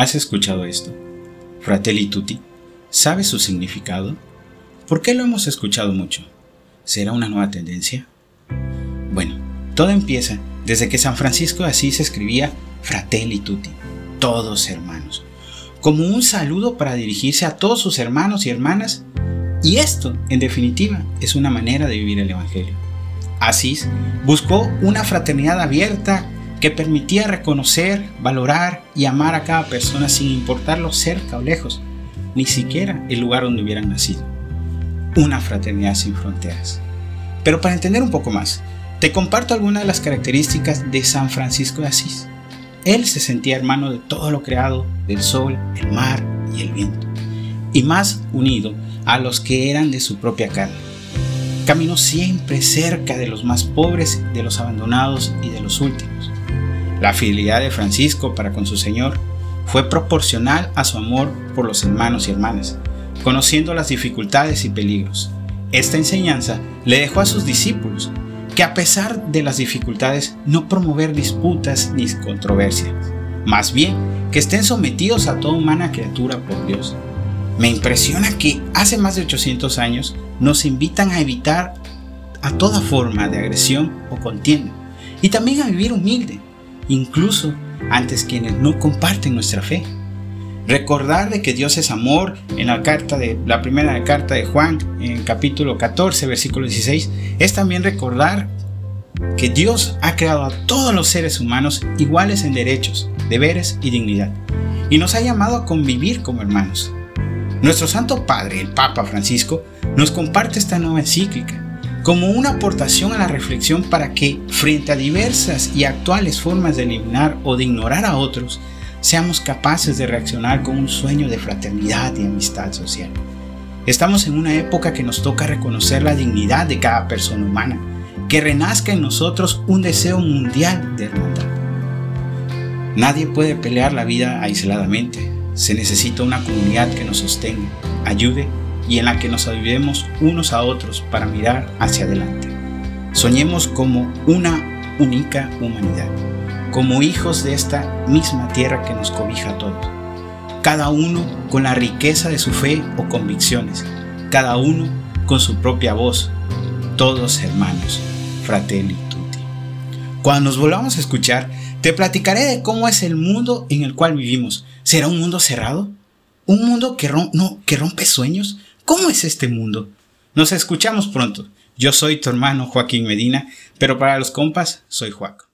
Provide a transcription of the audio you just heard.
¿Has escuchado esto? Fratelli tutti. ¿Sabes su significado? ¿Por qué lo hemos escuchado mucho? ¿Será una nueva tendencia? Bueno, todo empieza desde que San Francisco de Asís escribía Fratelli tutti, todos hermanos, como un saludo para dirigirse a todos sus hermanos y hermanas, y esto, en definitiva, es una manera de vivir el Evangelio. Asís buscó una fraternidad abierta que permitía reconocer, valorar y amar a cada persona sin importarlo cerca o lejos, ni siquiera el lugar donde hubieran nacido. Una fraternidad sin fronteras. Pero para entender un poco más, te comparto algunas de las características de San Francisco de Asís. Él se sentía hermano de todo lo creado, del sol, el mar y el viento, y más unido a los que eran de su propia carne. Caminó siempre cerca de los más pobres, de los abandonados y de los últimos. La fidelidad de Francisco para con su Señor fue proporcional a su amor por los hermanos y hermanas, conociendo las dificultades y peligros. Esta enseñanza le dejó a sus discípulos que a pesar de las dificultades no promover disputas ni controversias, más bien que estén sometidos a toda humana criatura por Dios. Me impresiona que hace más de 800 años nos invitan a evitar a toda forma de agresión o contienda y también a vivir humilde, incluso antes quienes no comparten nuestra fe. Recordar de que Dios es amor en la carta de la primera carta de Juan en capítulo 14 versículo 16 es también recordar que Dios ha creado a todos los seres humanos iguales en derechos, deberes y dignidad y nos ha llamado a convivir como hermanos. Nuestro Santo Padre, el Papa Francisco, nos comparte esta nueva encíclica como una aportación a la reflexión para que, frente a diversas y actuales formas de eliminar o de ignorar a otros, seamos capaces de reaccionar con un sueño de fraternidad y amistad social. Estamos en una época que nos toca reconocer la dignidad de cada persona humana, que renazca en nosotros un deseo mundial de hermandad. Nadie puede pelear la vida aisladamente, se necesita una comunidad que nos sostenga, ayude y en la que nos ayudemos unos a otros para mirar hacia adelante. Soñemos como una única humanidad, como hijos de esta misma tierra que nos cobija a todos, cada uno con la riqueza de su fe o convicciones, cada uno con su propia voz, todos hermanos, fratelli tutti. Cuando nos volvamos a escuchar, te platicaré de cómo es el mundo en el cual vivimos. ¿Será un mundo cerrado? ¿Un mundo que, no, que rompe sueños? ¿Cómo es este mundo? Nos escuchamos pronto. Yo soy tu hermano Joaquín Medina, pero para los compas soy Joaco.